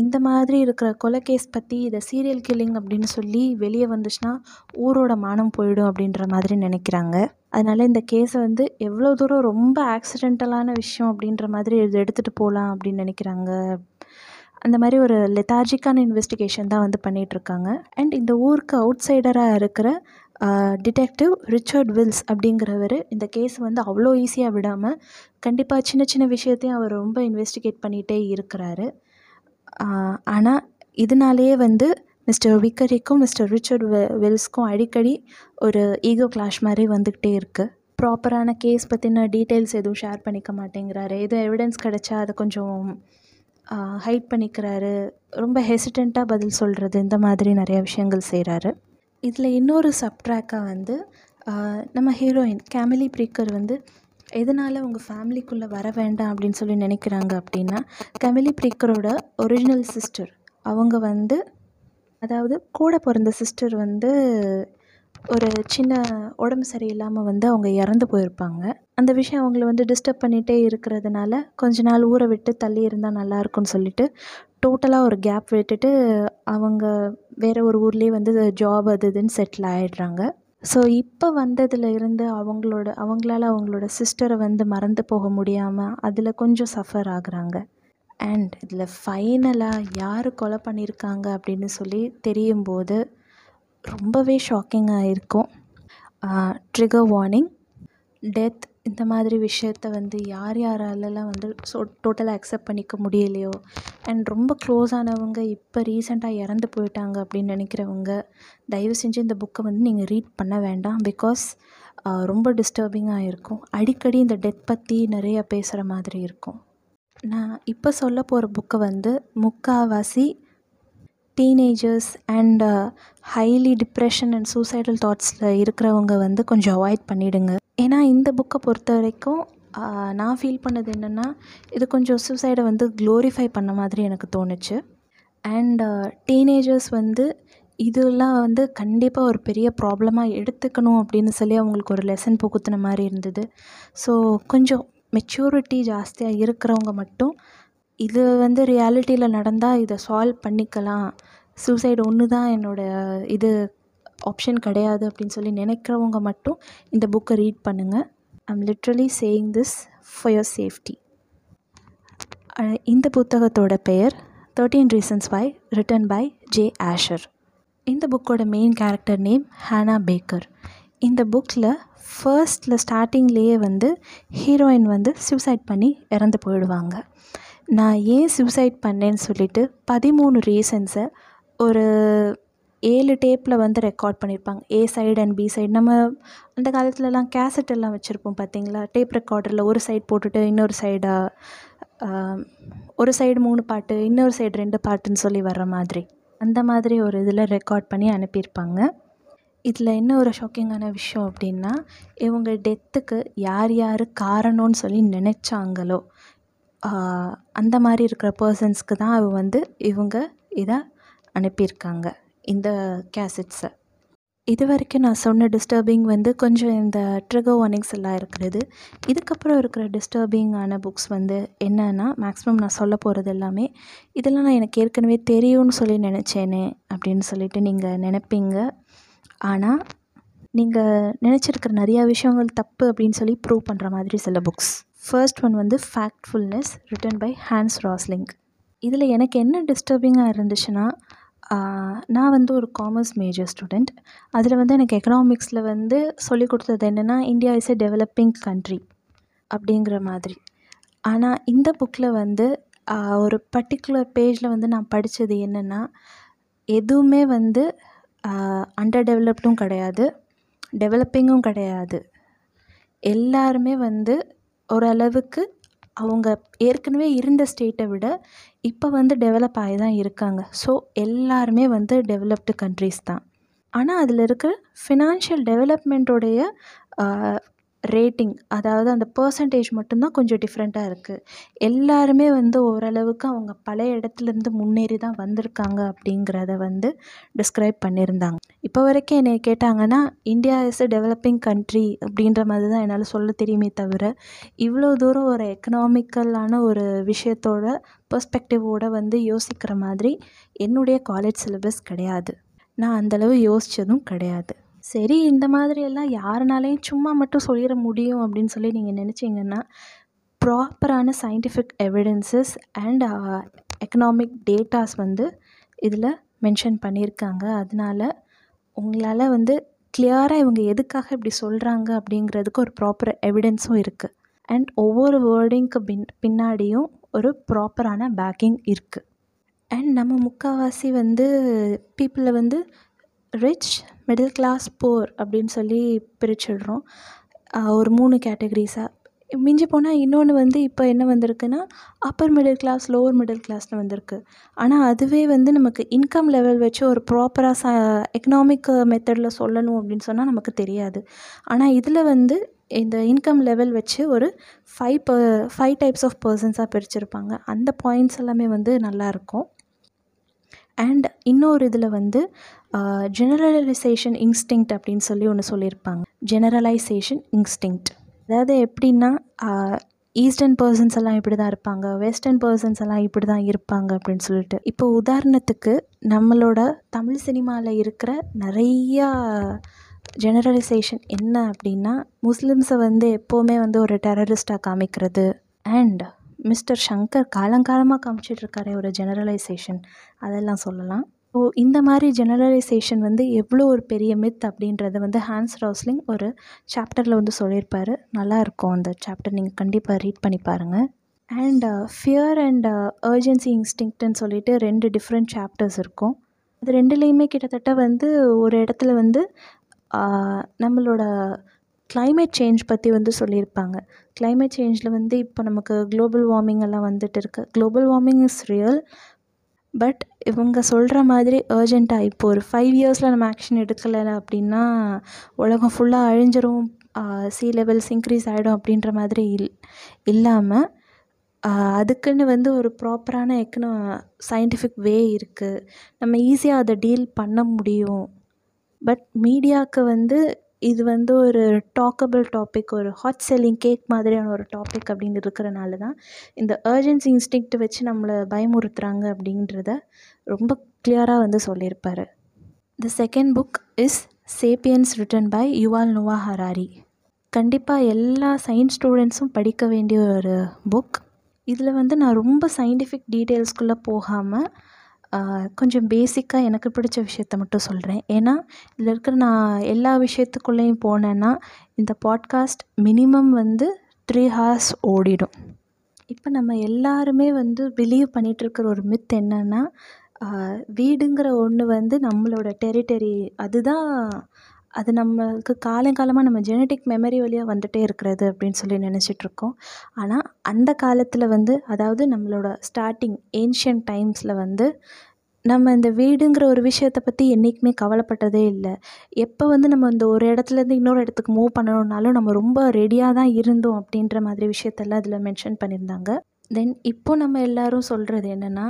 இந்த மாதிரி இருக்கிற கொலை கேஸ் பற்றி இதை சீரியல் கில்லிங் அப்படின்னு சொல்லி வெளியே வந்துச்சுன்னா ஊரோட மானம் போயிடும் அப்படின்ற மாதிரி நினைக்கிறாங்க. அதனால் இந்த கேஸை வந்து எவ்வளோ தூரம் ரொம்ப ஆக்சிடென்டலான விஷயம் அப்படின்ற மாதிரி இது எடுத்துகிட்டு போகலாம் அப்படின்னு நினைக்கிறாங்க. அந்த மாதிரி ஒரு லெத்தாஜிக்கான இன்வெஸ்டிகேஷன் தான் வந்து பண்ணிகிட்ருக்காங்க அண்ட் இந்த ஊருக்கு அவுட் சைடராக இருக்கிற டிடெக்டிவ் ரிச்சர்ட் வில்ஸ் அப்படிங்கிறவர் இந்த கேஸ் வந்து அவ்வளோ ஈஸியாக விடாமல் கண்டிப்பாக சின்ன சின்ன விஷயத்தையும் அவர் ரொம்ப இன்வெஸ்டிகேட் பண்ணிகிட்டே இருக்கிறாரு. ஆனால் இதனாலேயே வந்து மிஸ்டர் விக்கரிக்கும் மிஸ்டர் ரிச்சர்ட் வெ வெல்ஸ்க்கும் அடிக்கடி ஒரு ஈகோ கிளாஷ் மாதிரி வந்துக்கிட்டே இருக்குது ப்ராப்பரான கேஸ் பற்றின டீட்டெயில்ஸ் எதுவும் ஷேர் பண்ணிக்க மாட்டேங்கிறாரு. எதுவும் எவிடன்ஸ் கிடச்சா அதை கொஞ்சம் ஹைட் பண்ணிக்கிறாரு. ரொம்ப ஹெசிடெண்ட்டாக பதில் சொல்கிறது இந்த மாதிரி நிறையா விஷயங்கள் செய்கிறாரு இதில் இன்னொரு சப்ட்ராக்காக வந்து நம்ம ஹீரோயின் கேமிலி ப்ரீக்கர் வந்து எதனால் உங்கள் ஃபேமிலிக்குள்ளே வர வேண்டாம் அப்படின்னு சொல்லி நினைக்கிறாங்க அப்படின்னா கமிலி ப்ரீக்கரோட ஒரிஜினல் சிஸ்டர் அவங்க வந்து அதாவது கூட பிறந்த சிஸ்டர் வந்து ஒரு சின்ன உடம்பு சரியில்லாமல் வந்து அவங்க இறந்து போயிருப்பாங்க. அந்த விஷயம் அவங்கள வந்து டிஸ்டர்ப் பண்ணிகிட்டே இருக்கிறதுனால கொஞ்ச நாள் ஊரை விட்டு தள்ளி இருந்தால் நல்லாயிருக்கும்னு சொல்லிட்டு டோட்டலாக ஒரு கேப் விட்டுட்டு அவங்க வேறு ஒரு ஊர்லேயே வந்து ஜாப் அது இதுன்னு செட்டில் ஆகிடுறாங்க ஸோ இப்போ வந்ததில் இருந்து அவங்களோட அவங்களால அவங்களோட சிஸ்டரை வந்து மறந்து போக முடியாமல் அதில் கொஞ்சம் சஃபர் ஆகுறாங்க. அண்ட் இதில் ஃபைனலாக யார் கொலை பண்ணியிருக்காங்க அப்படின்னு சொல்லி தெரியும் போது ரொம்பவே ஷாக்கிங்காக இருக்கும். ட்ரிகர் வார்னிங் டெத் இந்த மாதிரி விஷயத்த வந்து யார் யாராலலாம் வந்து ஸோ டோட்டலாக அக்செப்ட் பண்ணிக்க முடியலையோ? அண்ட் ரொம்ப க்ளோஸ் ஆனவங்க இப்போ ரீசெண்டாக இறந்து போயிட்டாங்க அப்படின்னு நினைக்கிறவங்க தயவு செஞ்சு இந்த புக்கை வந்து நீங்கள் ரீட் பண்ண வேண்டாம். பிகாஸ் ரொம்ப டிஸ்டர்பிங்காக இருக்கும். அடிக்கடி இந்த டெத் பற்றி நிறைய பேசுகிற மாதிரி இருக்கும். நான் இப்போ சொல்ல போகிற புக்கை வந்து முக்காவாசி teenagers and highly depression and suicidal தாட்ஸில் இருக்கிறவங்க வந்து கொஞ்சம் அவாய்ட் பண்ணிவிடுங்க ஏன்னா இந்த புக்கை பொறுத்த வரைக்கும் நான் ஃபீல் பண்ணது என்னென்னா இது கொஞ்சம் சூசைடை வந்து க்ளோரிஃபை பண்ண மாதிரி எனக்கு தோணுச்சு. அண்ட் டீனேஜர்ஸ் வந்து இதெல்லாம் வந்து கண்டிப்பாக ஒரு பெரிய ப்ராப்ளமாக எடுத்துக்கணும் அப்படின்னு சொல்லி அவங்களுக்கு ஒரு லெசன் புகுத்தின மாதிரி இருந்தது. ஸோ கொஞ்சம் மெச்சூரிட்டி ஜாஸ்தியாக இருக்கிறவங்க மட்டும் இது வந்து ரியாலிட்டியில் நடந்தால் இதை சால்வ் பண்ணிக்கலாம். சூசைடு ஒன்று தான் என்னோடய இது ஆப்ஷன் கிடையாது அப்படின்னு சொல்லி நினைக்கிறவங்க மட்டும் இந்த புக்கை ரீட் பண்ணுங்கள் I'm literally saying this for your safety இந்த புத்தகத்தோட பெயர் thirteen reasons why written by J Asher இந்த புக்கோட main character name Hannah Baker இந்த புக்கில் ஃபர்ஸ்டில் ஸ்டார்டிங்லேயே வந்து ஹீரோயின் வந்து சூசைட் பண்ணி இறந்து போயிடுவாங்க. நான் ஏன் சூசைட் பண்ணேன்னு சொல்லிட்டு பதிமூணு ரீசன்ஸை ஒரு ஏழு டேப்பில் வந்து ரெக்கார்ட் பண்ணியிருப்பாங்க. A side and B side. நம்ம அந்த காலத்துலலாம் கேசட் எல்லாம் வச்சுருப்போம் பார்த்தீங்களா? டேப் ரெக்கார்டரில் ஒரு சைடு போட்டுட்டு இன்னொரு சைடாக ஒரு சைடு மூணு பாட்டு இன்னொரு சைடு ரெண்டு பாட்டுன்னு சொல்லி வர்ற மாதிரி. அந்த மாதிரி ஒரு இதில் ரெக்கார்ட் பண்ணி அனுப்பியிருப்பாங்க. இதில் என்ன ஒரு ஷாக்கிங்கான விஷயம் அப்படின்னா இவங்க டெத்துக்கு யார் யார் காரணம்னு சொல்லி நினச்சாங்களோ அந்த மாதிரி இருக்கிற பர்சன்ஸ்க்கு தான் அவ வந்து இவங்க இதை அனுப்பியிருக்காங்க. இந்த கேசட்ஸை இது வரைக்கும் நான் சொன்ன டிஸ்டர்பிங் வந்து கொஞ்சம் இந்த ட்ரிகர் வார்னிங்ஸ் எல்லாம் இருக்கிறது. இதுக்கப்புறம் இருக்கிற டிஸ்டர்பிங்கான புக்ஸ் வந்து என்னென்னா மேக்ஸிமம் நான் சொல்ல போகிறது எல்லாமே இதெல்லாம் நான் எனக்கு ஏற்கனவே தெரியும்னு சொல்லி நினச்சேனே அப்படின்னு சொல்லிட்டு நீங்கள் நினைப்பீங்க. ஆனால் நீங்கள் நினச்சிருக்கிற நிறையா விஷயங்கள் தப்பு அப்படின்னு சொல்லி ப்ரூவ் பண்ணுற மாதிரி சில புக்ஸ் ஃபர்ஸ்ட் ஒன் வந்து Factfulness written by Hans Rosling இதில் எனக்கு என்ன டிஸ்டர்பிங்காக இருந்துச்சுன்னா நான் வந்து ஒரு காமர்ஸ் மேஜர் ஸ்டூடெண்ட் அதில் வந்து எனக்கு எக்கனாமிக்ஸில் வந்து சொல்லிக் கொடுத்தது என்னென்னா India is a developing country அப்படிங்கிற மாதிரி. ஆனால் இந்த புக்கில் வந்து ஒரு பர்டிகுலர் பேஜில் வந்து நான் படித்தது என்னென்னா எதுவுமே வந்து அண்டர் டெவலப்டும் கிடையாது டெவலப்பிங்கும் கிடையாது. எல்லாருமே வந்து ஓரளவுக்கு அவங்க ஏற்கனவே இருந்த ஸ்டேட்டை விட இப்போ வந்து டெவலப் ஆகி தான் இருக்காங்க. ஸோ எல்லாருமே வந்து டெவலப்டு கண்ட்ரீஸ் தான். ஆனால் அதில் இருக்கிற ஃபினான்ஷியல் டெவலப்மெண்ட்டோடைய ரேட்டிங் அதாவது அந்த பர்சன்டேஜ் மட்டும்தான் கொஞ்சம் டிஃப்ரெண்ட்டாக இருக்குது எல்லாருமே வந்து ஓரளவுக்கு அவங்க பழைய இடத்துலேருந்து முன்னேறி தான் வந்திருக்காங்க அப்படிங்கிறத வந்து டிஸ்கிரைப் பண்ணியிருந்தாங்க. இப்போ வரைக்கும் என்னை கேட்டாங்கன்னா India is a developing country அப்படின்ற மாதிரி தான் என்னால் சொல்ல தெரியுமே தவிர இவ்வளோ தூரம் ஒரு எக்கனாமிக்கலான ஒரு விஷயத்தோட பெர்ஸ்பெக்டிவோட வந்து யோசிக்கிற மாதிரி என்னுடைய காலேஜ் சிலபஸ் கிடையாது. நான் அந்தளவு யோசித்ததும் கிடையாது. சரி இந்த மாதிரியெல்லாம் யாருனாலையும் சும்மா மட்டும் சொல்லிட முடியும் அப்படின்னு சொல்லி நீங்கள் நினச்சிங்கன்னா ப்ராப்பரான scientific evidences and economic datas வந்து இதில் மென்ஷன் பண்ணியிருக்காங்க. அதனால் உங்களால் வந்து கிளியராக இவங்க எதுக்காக இப்படி சொல்கிறாங்க அப்படிங்கிறதுக்கு ஒரு ப்ராப்பர் எவிடன்ஸும் இருக்குது அண்ட் ஒவ்வொரு வேர்டிங்க்கு பின் பின்னாடியும் ஒரு ப்ராப்பரான பேக்கிங் இருக்குது அண்ட் நம்ம முக்கால்வாசி வந்து பீப்புளை வந்து ரிச் மிடில் கிளாஸ் போர் அப்படின்னு சொல்லி பிரிச்சிடுறோம். ஒரு மூணு கேட்டகரிஸாக மிஞ்சி போனால் இன்னொன்று வந்து இப்போ என்ன வந்திருக்குன்னா upper middle class lower middle கிளாஸ்னு வந்திருக்கு. ஆனால் அதுவே வந்து நமக்கு இன்கம் லெவல் வச்சு ஒரு ப்ராப்பராக ச எக்கனாமிக் மெத்தடில் சொல்லணும் அப்படின்னு சொன்னால் நமக்கு தெரியாது. ஆனால் இதில் வந்து இந்த இன்கம் லெவல் வச்சு ஒரு ஃபைவ் ப ஃபைவ் டைப்ஸ் ஆஃப் பர்சன்ஸாக பிரிச்சிருப்பாங்க. அந்த பாயிண்ட்ஸ் எல்லாமே வந்து நல்லாயிருக்கும் அண்ட் இன்னொரு இதில் வந்து ஜெனரலைசேஷன் இன்ஸ்டிங்க்ட் அப்படின்னு சொல்லி ஒன்று சொல்லியிருப்பாங்க. ஜெனரலைசேஷன் இன்ஸ்டிங்க்ட் அதாவது எப்படின்னா ஈஸ்டர்ன் பர்சன்ஸ் எல்லாம் இப்படி தான் இருப்பாங்க வெஸ்டர்ன் பர்சன்ஸ் எல்லாம் இப்படி தான் இருப்பாங்க அப்படின்னு சொல்லிட்டு. இப்போ உதாரணத்துக்கு நம்மளோட தமிழ் சினிமாவில் இருக்கிற நிறையா ஜெனரலைசேஷன் என்ன அப்படின்னா முஸ்லிம்ஸை வந்து எப்போவுமே வந்து ஒரு டெரரிஸ்ட்டாக காமிக்கிறது. அண்ட் மிஸ்டர் ஷங்கர் காலங்காலமாக காமிச்சிட்ருக்காரு ஒரு ஜெனரலைசேஷன் அதெல்லாம் சொல்லலாம். ஸோ இந்த மாதிரி ஜெனரலைசேஷன் வந்து எவ்வளோ ஒரு பெரிய மித் அப்படின்றத வந்து ஹான்ஸ் ராஸ்லிங் ஒரு சாப்டரில் வந்து சொல்லியிருப்பார். நல்லாயிருக்கும் அந்த சாப்டர் நீங்கள் கண்டிப்பாக ரீட் பண்ணி பாருங்கள் அண்ட் ஃபியர் அண்ட் அர்ஜென்சி இன்ஸ்டிங்க்ட்னு சொல்லிட்டு ரெண்டு டிஃப்ரெண்ட் சாப்டர்ஸ் இருக்கும். அது ரெண்டுலேயுமே கிட்டத்தட்ட வந்து ஒரு இடத்துல வந்து நம்மளோட கிளைமேட் சேஞ்ச் பற்றி வந்து சொல்லியிருப்பாங்க. கிளைமேட் சேஞ்சில் வந்து இப்போ நமக்கு குளோபல் வார்மிங் எல்லாம் வந்துட்டு இருக்குது global warming is real but இவங்க சொல்கிற மாதிரி அர்ஜெண்ட்டாக இப்போ ஒரு ஃபைவ் இயர்ஸில் நம்ம ஆக்ஷன் எடுக்கலை அப்படின்னா உலகம் ஃபுல்லாக அழிஞ்சிரும் சி லெவல்ஸ் இன்க்ரீஸ் ஆகிடும் அப்படின்ற மாதிரி இல் இல்லாமல் அதுக்குன்னு வந்து ஒரு ப்ராப்பரான எக்கனோ சயின்டிஃபிக் வே இருக்குது நம்ம ஈஸியாக அதை டீல் பண்ண முடியும். பட் மீடியாவுக்கு வந்து இது வந்து ஒரு டாக்கபிள் டாபிக் ஒரு ஹாட் செல்லிங் கேக் மாதிரியான ஒரு டாபிக் அப்படின்னு இருக்கிறனால தான் இந்த அர்ஜென்சி இன்ஸ்டிங்க்ட் வச்சு நம்மளை பயமுறுத்துகிறாங்க அப்படின்றத ரொம்ப கிளியராக வந்து சொல்லியிருப்பார். The second book is Sapiens written by Yuval Noah Harari கண்டிப்பாக எல்லா சயின்ஸ் ஸ்டூடெண்ட்ஸும் படிக்க வேண்டிய ஒரு புக் இதில் வந்து நான் ரொம்ப சயின்டிஃபிக் டீட்டெயில்ஸ்குள்ளே போகாமல் கொஞ்சம் பேசிக்காக எனக்கு பிடிச்ச விஷயத்த மட்டும் சொல்கிறேன் ஏன்னா இதில் இருக்கிற நான் எல்லா விஷயத்துக்குள்ளேயும் போனேன்னா இந்த பாட்காஸ்ட் மினிமம் வந்து த்ரீ ஹார்ஸ் ஓடிடும். இப்போ நம்ம எல்லாருமே வந்து பிலீவ் பண்ணிகிட்ருக்கிற ஒரு மித் என்னென்னா வீடுங்கிற ஒன்று வந்து நம்மளோட டெரிட்டரி அதுதான் அது நம்மளுக்கு காலங்காலமாக நம்ம ஜெனட்டிக் மெமரி வழியாக வந்துகிட்டே இருக்கிறது அப்படின்னு சொல்லி நினச்சிட்ருக்கோம் ஆனால் அந்த காலத்தில் வந்து அதாவது நம்மளோட ஸ்டார்டிங் ஏன்ஷியன்ட் டைம்ஸில் வந்து நம்ம இந்த வீடுங்கிற ஒரு விஷயத்தை பற்றி என்றைக்குமே கவலைப்பட்டதே இல்லை. எப்போ வந்து நம்ம இந்த ஒரு இடத்துலேருந்து இன்னொரு இடத்துக்கு மூவ் பண்ணணுன்னாலும் நம்ம ரொம்ப ரெடியாக தான் இருந்தோம் அப்படின்ற மாதிரி விஷயத்தெல்லாம் இதில் மென்ஷன் பண்ணியிருந்தாங்க. தென் இப்போ நம்ம எல்லோரும் சொல்கிறது என்னென்னா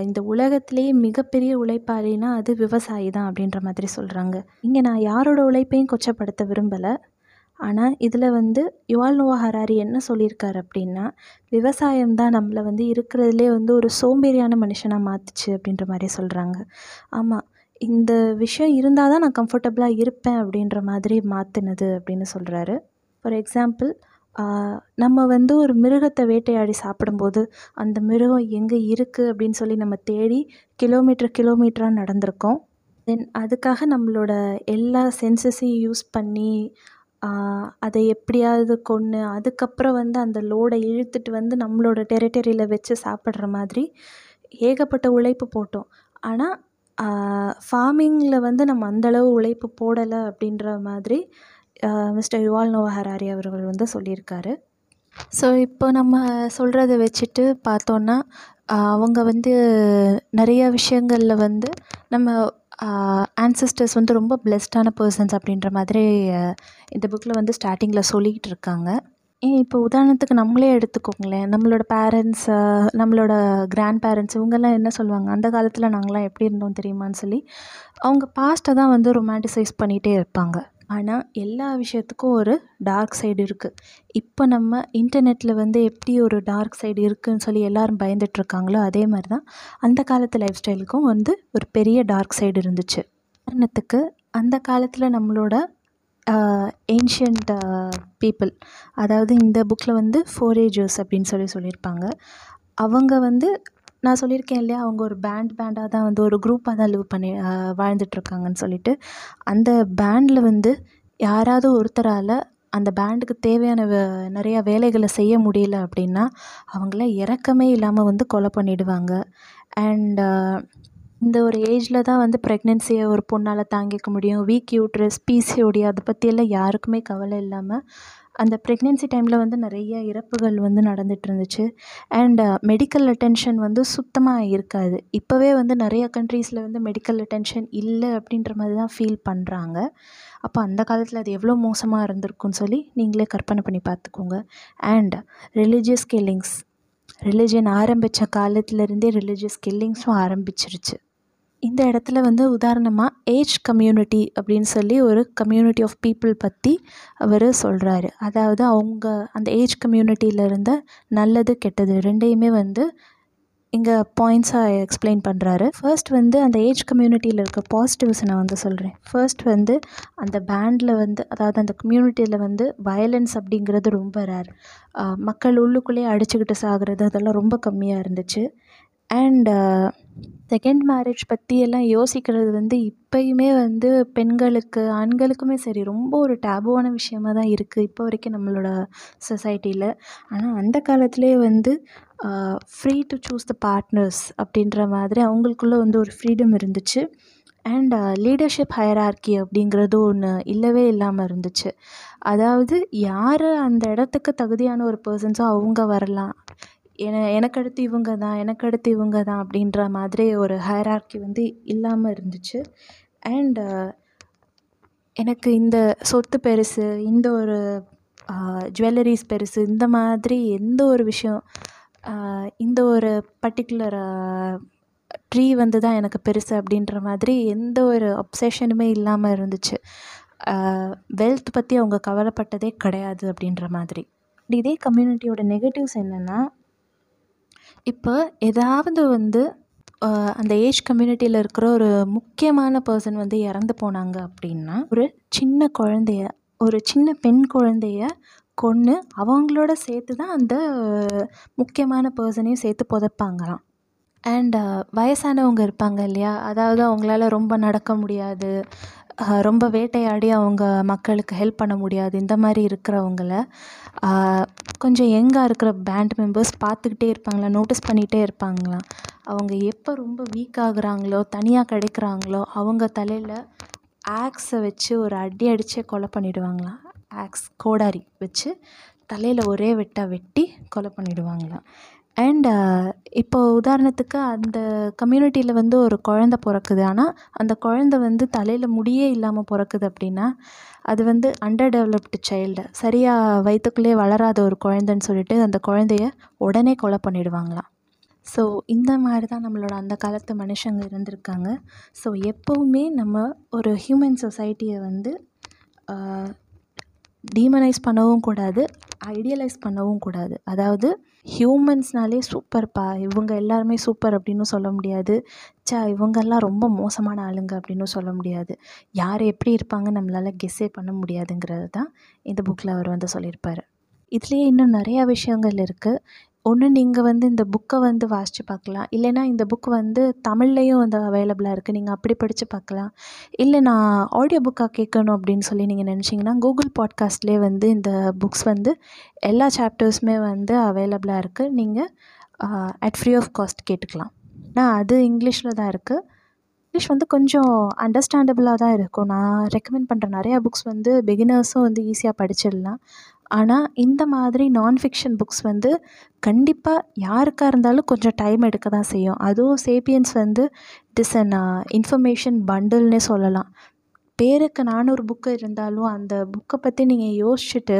இந்த உலகத்திலேயே மிகப்பெரிய உழைப்பாளினா அது விவசாயி தான் அப்படின்ற மாதிரி சொல்கிறாங்க இங்கே நான் யாரோட உழைப்பையும் கொச்சப்படுத்த விரும்பலை. ஆனால் இதில் வந்து யுவால் நோவா ஹராரி என்ன சொல்லியிருக்காரு அப்படின்னா விவசாயம் தான் நம்மளை வந்து இருக்கிறதுலே வந்து ஒரு சோம்பேறியான மனுஷனாக மாற்றுச்சு அப்படின்ற மாதிரி சொல்கிறாங்க ஆமாம் இந்த விஷயம் இருந்தால் தான் நான் கம்ஃபர்டபுளாக இருப்பேன் அப்படின்ற மாதிரி மாற்றினது அப்படின்னு சொல்கிறாரு ஃபார் எக்ஸாம்பிள் நம்ம வந்து ஒரு மிருகத்தை வேட்டையாடி சாப்பிடும்போது அந்த மிருகம் எங்கே இருக்குது அப்படின்னு சொல்லி நம்ம தேடி கிலோமீட்டர் கிலோமீட்டராக நடந்திருக்கோம். தென் அதுக்காக நம்மளோட எல்லா சென்சஸையும் யூஸ் பண்ணி அதை எப்படியாவது கொன்று அதுக்கப்புறம் வந்து அந்த லோடை இழுத்துட்டு வந்து நம்மளோட டெரிட்டரியில் வச்சு சாப்பிட்ற மாதிரி ஏகப்பட்ட உழைப்பு போட்டோம். ஆனால் ஃபார்மிங்கில் வந்து நம்ம அந்தளவு உழைப்பு போடலை அப்படின்ற மாதிரி மிஸ்டர் யுவால் நோவா ஹராரி அவர்கள் வந்து சொல்லியிருக்காரு. ஸோ இப்போ நம்ம சொல்கிறத வச்சுட்டு பார்த்தோன்னா அவங்க வந்து நிறைய விஷயங்களில் வந்து நம்ம ஆன்சிஸ்டர்ஸ் வந்து ரொம்ப பிளெஸ்டான பர்சன்ஸ் அப்படின்ற மாதிரி இந்த புக்கில் வந்து ஸ்டார்டிங்கில் சொல்லிக்கிட்டு இருக்காங்க. இப்போ உதாரணத்துக்கு நம்மளே எடுத்துக்கோங்களேன். நம்மளோட பேரண்ட்ஸ் நம்மளோட கிராண்ட் பேரண்ட்ஸ் இவங்கெல்லாம் என்ன சொல்லுவாங்க? அந்த காலத்தில் நாங்களாம் எப்படி இருந்தோம் தெரியுமான்னு சொல்லி அவங்க பாஸ்ட்டை தான் வந்து ரொமான்டிசைஸ் பண்ணிகிட்டே இருப்பாங்க. ஆனால் எல்லா விஷயத்துக்கும் ஒரு டார்க் சைடு இருக்குது இப்போ நம்ம இன்டர்நெட்டில் வந்து எப்படி ஒரு டார்க் சைடு இருக்குதுன்னு சொல்லி எல்லோரும் பயந்துகிட்ருக்காங்களோ அதே மாதிரி தான் அந்த காலத்து லைஃப் ஸ்டைலுக்கும் வந்து ஒரு பெரிய டார்க் சைடு இருந்துச்சு. உதாரணத்துக்கு அந்த காலத்தில் நம்மளோட ஏன்ஷியன்ட் பீப்புள் அதாவது இந்த புக்கில் வந்து ஃபோரேஜர்ஸ் அப்படின்னு சொல்லி சொல்லியிருப்பாங்க. அவங்க வந்து நான் சொல்லியிருக்கேன் இல்லையா அவங்க ஒரு பேண்ட் பேண்டாக தான் வந்து ஒரு குரூப்பாக தான் லிவ் பண்ணி வாழ்ந்துட்டுருக்காங்கன்னு சொல்லிட்டு. அந்த பேண்டில் வந்து யாராவது ஒருத்தரால் அந்த பேண்டுக்கு தேவையான வே நிறையா வேலைகளை செய்ய முடியல அப்படின்னா அவங்கள இறக்கமே இல்லாமல் வந்து கொலை பண்ணிடுவாங்க. அண்ட் இந்த ஒரு ஏஜில் தான் வந்து ப்ரெக்னென்சியை ஒரு பொண்ணால் தாங்கிக்க முடியும். வீக் யூட்ரஸ் பிசிஓடி அதை பற்றியெல்லாம் யாருக்குமே கவலை இல்லாமல் அந்த ப்ரெக்னென்சி டைமில் வந்து நிறைய இறப்புகள் வந்து நடந்துட்டு இருந்துச்சு. அண்ட் மெடிக்கல் அட்டென்ஷன் வந்து சுத்தமாக இருக்காது. இப்போவே வந்து நிறைய கண்ட்ரீஸில் வந்து மெடிக்கல் அட்டென்ஷன் இல்லை அப்படின்ற மாதிரி தான் ஃபீல் பண்ணுறாங்க அப்போ அந்த காலத்தில் அது எவ்வளோ மோசமாக இருந்திருக்குன்னு சொல்லி நீங்களே கற்பனை பண்ணி பார்த்துக்கோங்க. அண்ட் ரிலீஜியஸ் கில்லிங்ஸ் ரிலிஜியன் ஆரம்பித்த காலத்துலேருந்தே ரிலீஜியஸ் கில்லிங்ஸும் ஆரம்பிச்சிருச்சு. இந்த இடத்துல வந்து உதாரணமாக ஏஜ் கம்யூனிட்டி அப்படின்னு சொல்லி ஒரு கம்யூனிட்டி ஆஃப் பீப்புள் பற்றி அவர் சொல்கிறாரு அதாவது அவங்க அந்த ஏஜ் கம்யூனிட்டியில் இருந்த நல்லது கெட்டது ரெண்டையுமே வந்து இங்கே பாயிண்ட்ஸாக எக்ஸ்பிளைன் பண்ணுறாரு ஃபர்ஸ்ட் வந்து அந்த ஏஜ் கம்யூனிட்டியில் இருக்க பாசிட்டிவ்ஸ் நான் வந்து சொல்கிறேன் ஃபர்ஸ்ட் வந்து அந்த பேண்டில் வந்து அதாவது அந்த கம்யூனிட்டியில் வந்து வயலன்ஸ் அப்படிங்கிறது ரொம்ப ரேர் மக்கள் உள்ளுக்குள்ளேயே அடிச்சுக்கிட்டு சாகிறது அதெல்லாம் ரொம்ப கம்மியாக இருந்துச்சு. அண்ட் செகண்ட் மேரேஜ் பற்றியெல்லாம் யோசிக்கிறது வந்து இப்போயுமே வந்து பெண்களுக்கு ஆண்களுக்குமே சரி ரொம்ப ஒரு டேபுவான விஷயமா தான் இருக்குது இப்போ வரைக்கும் நம்மளோட சொசைட்டியில் ஆனால் அந்த காலத்திலே வந்து free to choose the partners அப்படின்ற மாதிரி அவங்களுக்குள்ள வந்து ஒரு ஃப்ரீடம் இருந்துச்சு. அண்ட் லீடர்ஷிப் ஹயரார்கி அப்படிங்கிறது ஒன்று இல்லவே இல்லாமல் இருந்துச்சு. அதாவது யார் அந்த இடத்துக்கு தகுதியான ஒரு பர்சன்ஸோ அவங்க வரலாம். என எனக்கு அடுத்து இவங்க தான் எனக்கு அடுத்து இவங்க தான் அப்படின்ற மாதிரி ஒரு ஹையரார்கி வந்து இல்லாமல் இருந்துச்சு. அண்ட் uh, எனக்கு இந்த சொத்து பெருசு இந்த ஒரு uh, ஜுவல்லரிஸ் பெருசு இந்த மாதிரி எந்த ஒரு விஷயம் uh, இந்த ஒரு பர்டிகுலர் ட்ரீ வந்து தான் எனக்கு பெருசு அப்படின்ற மாதிரி எந்த ஒரு அப்சஷனுமே இல்லாமல் இருந்துச்சு. வெல்த் பற்றி அவங்க கவலைப்பட்டதே கிடையாது அப்படின்ற மாதிரி. இதே கம்யூனிட்டியோட நெகட்டிவ்ஸ் என்னென்னா இப்போ ஏதாவது வந்து அந்த ஏஜ் கம்யூனிட்டியில் இருக்கிற ஒரு முக்கியமான பர்சன் வந்து இறந்து போனாங்க அப்படின்னா ஒரு சின்ன குழந்தைய ஒரு சின்ன பெண் குழந்தைய கொன்று அவங்களோட சேர்த்து தான் அந்த முக்கியமான பர்சனையும் சேர்த்து புதைப்பாங்களாம். அண்ட் வயசானவங்க இருப்பாங்க இல்லையா? அதாவது அவங்களால ரொம்ப நடக்க முடியாது. ரொம்ப வேட்டையாடி அவங்க மக்களுக்கு ஹெல்ப் பண்ண முடியாது. இந்த மாதிரி இருக்கிறவங்கள கொஞ்சம் யங்காக இருக்கிற பேண்ட் மெம்பர்ஸ் பார்த்துக்கிட்டே இருப்பாங்களாம் நோட்டீஸ் பண்ணிகிட்டே இருப்பாங்களாம் அவங்க எப்போ ரொம்ப வீக் ஆகுறாங்களோ தனியாக கிடைக்கிறாங்களோ அவங்க தலையில் ஆக்ஸை வச்சு ஒரு அடி அடித்தே கொலை பண்ணிவிடுவாங்களாம் ஆக்ஸ் கோடாரி வச்சு தலையில் ஒரே வெட்டாக வெட்டி கொலை பண்ணிவிடுவாங்களாம் அண்ட் uh, இப்போ உதாரணத்துக்கு அந்த கம்யூனிட்டியில் வந்து ஒரு குழந்த பிறக்குது. ஆனால் அந்த குழந்த வந்து தலையில் முடியே இல்லாமல் பிறக்குது அப்படின்னா அது வந்து அண்டர் டெவலப்டு சைல்டு சரியாக வயிற்றுக்குள்ளே வளராத ஒரு குழந்தைன்னு சொல்லிட்டு அந்த குழந்தைய உடனே கொலை பண்ணிடுவாங்களாம். ஸோ இந்த மாதிரி தான் நம்மளோட அந்த காலத்து மனுஷங்க இருந்திருக்காங்க. ஸோ எப்போவுமே நம்ம ஒரு ஹியூமன் சொசைட்டியை வந்து uh, டீமனைஸ் பண்ணவும் கூடாது ஐடியலைஸ் பண்ணவும் கூடாது. அதாவது ஹியூமன்ஸ்னாலே சூப்பர்ப்பா இவங்க எல்லாருமே சூப்பர் அப்படின்னு சொல்ல முடியாது. ச்சே இவங்கெல்லாம் ரொம்ப மோசமான ஆளுங்க அப்படின்னும் சொல்ல முடியாது. யார் எப்படி இருப்பாங்க நம்மளால் கெஸ்ஸே பண்ண முடியாதுங்கிறது தான் இந்த புக்கில் அவர் வந்து சொல்லியிருப்பார். இதுலேயே இன்னும் நிறையா விஷயங்கள் இருக்குது ஒன்று நீங்கள் வந்து இந்த புக்கை வந்து வாசித்து பார்க்கலாம். இல்லைனா இந்த புக் வந்து தமிழ்லேயும் வந்து அவைலபிளாக இருக்குது நீங்கள் அப்படி படித்து பார்க்கலாம். இல்லை நான் ஆடியோ புக்காக கேட்கணும் அப்படின்னு சொல்லி நீங்கள் நினச்சிங்கன்னா கூகுள் பாட்காஸ்ட்லேயே வந்து இந்த புக்ஸ் வந்து எல்லா சாப்டர்ஸுமே வந்து அவைலபிளாக இருக்குது நீங்கள் அட் ஃப்ரீ ஆஃப் காஸ்ட் கேட்டுக்கலாம். நான் அது இங்கிலீஷில் தான் இருக்குது இங்கிலீஷ் வந்து கொஞ்சம் அண்டர்ஸ்டாண்டபிளாக தான் இருக்கும். நான் ரெக்கமெண்ட் பண்ணுற நிறையா புக்ஸ் வந்து பிகினர்ஸும் வந்து ஈஸியாக படிச்சிடலாம். ஆனால் இந்த மாதிரி நான் ஃபிக்ஷன் புக்ஸ் வந்து கண்டிப்பாக யாருக்காக இருந்தாலும் கொஞ்சம் டைம் எடுக்க தான் செய்யும். அதுவும் சேப்பியன்ஸ் வந்து இட் இஸ் அன் இன்ஃபர்மேஷன் பண்டில்னே சொல்லலாம். பேருக்கு நானூறு புக்கு இருந்தாலும் அந்த புக்கை பற்றி நீங்கள் யோசிச்சுட்டு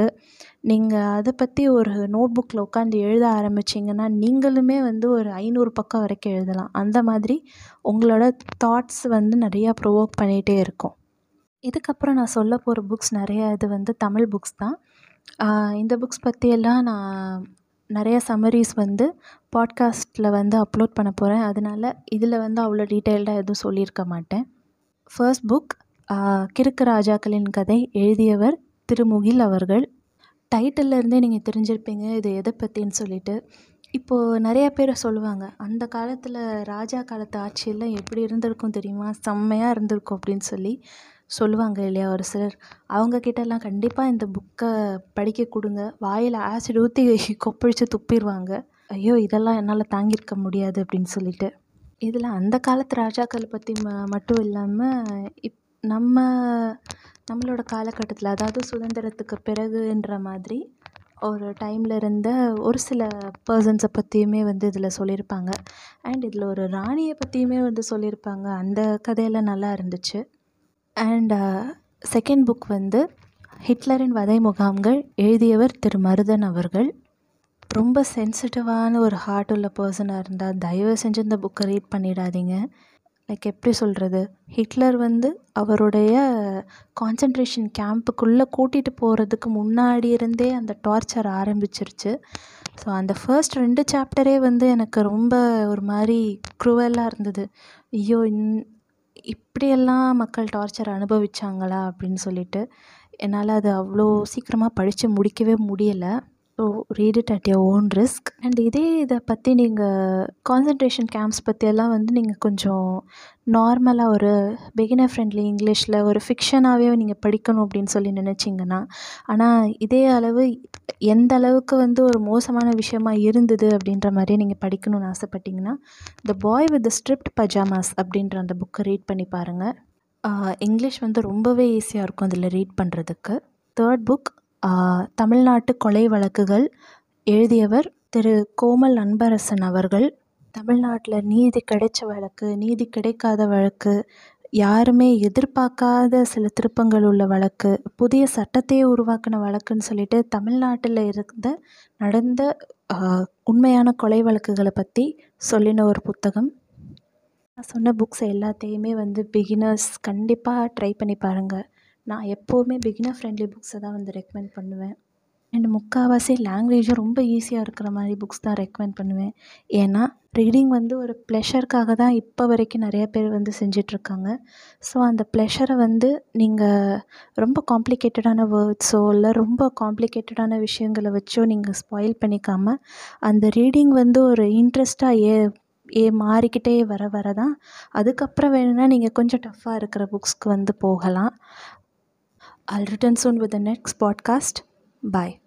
நீங்கள் அதை பற்றி ஒரு நோட் புக்கில் உட்காந்து எழுத ஆரம்பிச்சிங்கன்னா நீங்களுமே வந்து ஒரு ஐநூறு பக்கம் வரைக்கும் எழுதலாம். அந்த மாதிரி உங்களோட தாட்ஸ் வந்து நிறையா ப்ரொவோக் பண்ணிகிட்டே இருக்கும். இதுக்கப்புறம் நான் சொல்ல போகிற புக்ஸ் நிறையா இது வந்து தமிழ் புக்ஸ் தான். இந்த புக்ஸ் பற்றியெல்லாம் நான் நிறைய சம்மரிஸ் வந்து பாட்காஸ்ட்டில் வந்து அப்லோட் பண்ண போகிறேன் அதனால் இதில் வந்து அவ்வளோ டீட்டெயில்டாக எதுவும் சொல்லியிருக்க மாட்டேன். ஃபர்ஸ்ட் புக் கிறுக்கு ராஜாக்களின் கதை எழுதியவர் திருமுகில் அவர்கள். டைட்டில்லேருந்தே நீங்கள் தெரிஞ்சிருப்பீங்க இது எதை பற்றின்னு சொல்லிட்டு. இப்போது நிறைய பேர் சொல்லுவாங்க அந்த காலத்தில் ராஜா காலத்து ஆட்சியெல்லாம் எப்படி இருந்திருக்கும் தெரியுமா? செம்மையாக இருந்திருக்கும் அப்படின்னு சொல்லி. சொல்லுவாங்க இல்லையா ஒரு சிலர். அவங்கக்கிட்டலாம் கண்டிப்பாக இந்த புக்கை படிக்க கொடுங்க. வாயில் ஆசிட் ஊற்றி [laughs] கொப்பளித்து துப்பிடுவாங்க ஐயோ இதெல்லாம் என்னால் தாங்கியிருக்க முடியாது அப்படின்னு சொல்லிட்டு. இதில் அந்த காலத்து ராஜாக்களை பற்றி ம மட்டும் இல்லாமல் இப் நம்ம நம்மளோட காலகட்டத்தில் அதாவது சுதந்திரத்துக்கு பிறகுன்ற மாதிரி ஒரு டைமில் இருந்த ஒரு சில பர்சன்ஸை பற்றியுமே வந்து இதில் சொல்லியிருப்பாங்க. அண்ட் இதில் ஒரு ராணியை பற்றியுமே வந்து சொல்லியிருப்பாங்க. அந்த கதையெல்லாம் நல்லா இருந்துச்சு. அண்ட் செகண்ட் புக் வந்து ஹிட்லரின் வதை முகாம்கள் எழுதியவர் திரு. மருதன் அவர்கள். ரொம்ப சென்சிட்டிவான ஒரு ஹார்ட் உள்ள பர்சனாக இருந்தால் தயவு செஞ்சு இந்த புக்கை ரீட் பண்ணிடாதீங்க. லைக் எப்படி சொல்கிறது ஹிட்லர் வந்து அவருடைய கான்சன்ட்ரேஷன் கேம்புக்குள்ளே கூட்டிகிட்டு போகிறதுக்கு முன்னாடி இருந்தே அந்த டார்ச்சர் ஆரம்பிச்சிருச்சு. ஸோ அந்த ஃபர்ஸ்ட் ரெண்டு சாப்டரே வந்து எனக்கு ரொம்ப ஒரு மாதிரி க்ரூவலாக இருந்தது. ஐயோ இன் இப்படியெல்லாம் மக்கள் டார்ச்சர் அனுபவிச்சாங்களா அப்படின்னு சொல்லிட்டு என்னால் அது அவ்வளோ சீக்கிரமாக படித்து முடிக்கவே முடியலை. So read it at your own risk and இதே இதை பற்றி நீங்கள் கான்சன்ட்ரேஷன் கேம்ப்ஸ் பற்றியெல்லாம் வந்து நீங்கள் கொஞ்சம் நார்மலாக ஒரு பிகினர் ஃப்ரெண்ட்லி இங்கிலீஷில் ஒரு ஃபிக்ஷனாகவே நீங்கள் படிக்கணும் அப்படின்னு சொல்லி நினச்சிங்கன்னா ஆனால் இதே அளவு எந்த அளவுக்கு வந்து ஒரு மோசமான விஷயமா இருந்தது அப்படின்ற மாதிரி நீங்கள் படிக்கணும்னு ஆசைப்பட்டீங்கன்னா the boy with the striped pyjamas அப்படின்ற அந்த புக்கை ரீட் பண்ணி பாருங்கள் இங்கிலீஷ் வந்து ரொம்பவே ஈஸியாக இருக்கும் அதில் ரீட் பண்ணுறதுக்கு தேர்ட் புக் தமிழ்நாட்டு கொலை வழக்குகள் எழுதியவர் திரு. கோமல் அன்பரசன் அவர்கள். தமிழ்நாட்டில் நீதி கிடைச்ச வழக்கு நீதி கிடைக்காத வழக்கு யாருமே எதிர்பார்க்காத சில திருப்பங்கள் உள்ள வழக்கு புதிய சட்டத்தையே உருவாக்கின வழக்குன்னு சொல்லிட்டு தமிழ்நாட்டில் இருந்த நடந்த உண்மையான கொலை வழக்குகளை பற்றி சொல்லின ஒரு புத்தகம். நான் சொன்ன புக்ஸ் எல்லாத்தையுமே வந்து பிகினர்ஸ் கண்டிப்பாக ட்ரை பண்ணி பாருங்கள் நான் எப்போவுமே பிகினர் ஃப்ரெண்ட்லி புக்ஸை தான் வந்து ரெக்கமெண்ட் பண்ணுவேன். அண்ட் முக்கால்வாசி லாங்குவேஜும் ரொம்ப ஈஸியாக இருக்கிற மாதிரி புக்ஸ் தான் ரெக்கமெண்ட் பண்ணுவேன். ஏன்னா ரீடிங் வந்து ஒரு ப்ளெஷருக்காக தான் இப்போ வரைக்கும் நிறைய பேர் வந்து செஞ்சிட்ருக்காங்க. ஸோ அந்த ப்ளெஷரை வந்து நீங்கள் ரொம்ப காம்ப்ளிகேட்டடான வேர்ட்ஸோ இல்லை ரொம்ப காம்ப்ளிகேட்டடான விஷயங்களை வச்சோ நீங்கள் ஸ்பாயில் பண்ணிக்காமல் அந்த ரீடிங் வந்து ஒரு இன்ட்ரெஸ்ட்டாக ஏ ஏ மாறிக்கிட்டே வர வர தான் அதுக்கப்புறம் வேணும்னா நீங்கள் கொஞ்சம் டஃப்பாக இருக்கிற புக்ஸ்க்கு வந்து போகலாம். I'll return soon with the next podcast. Bye.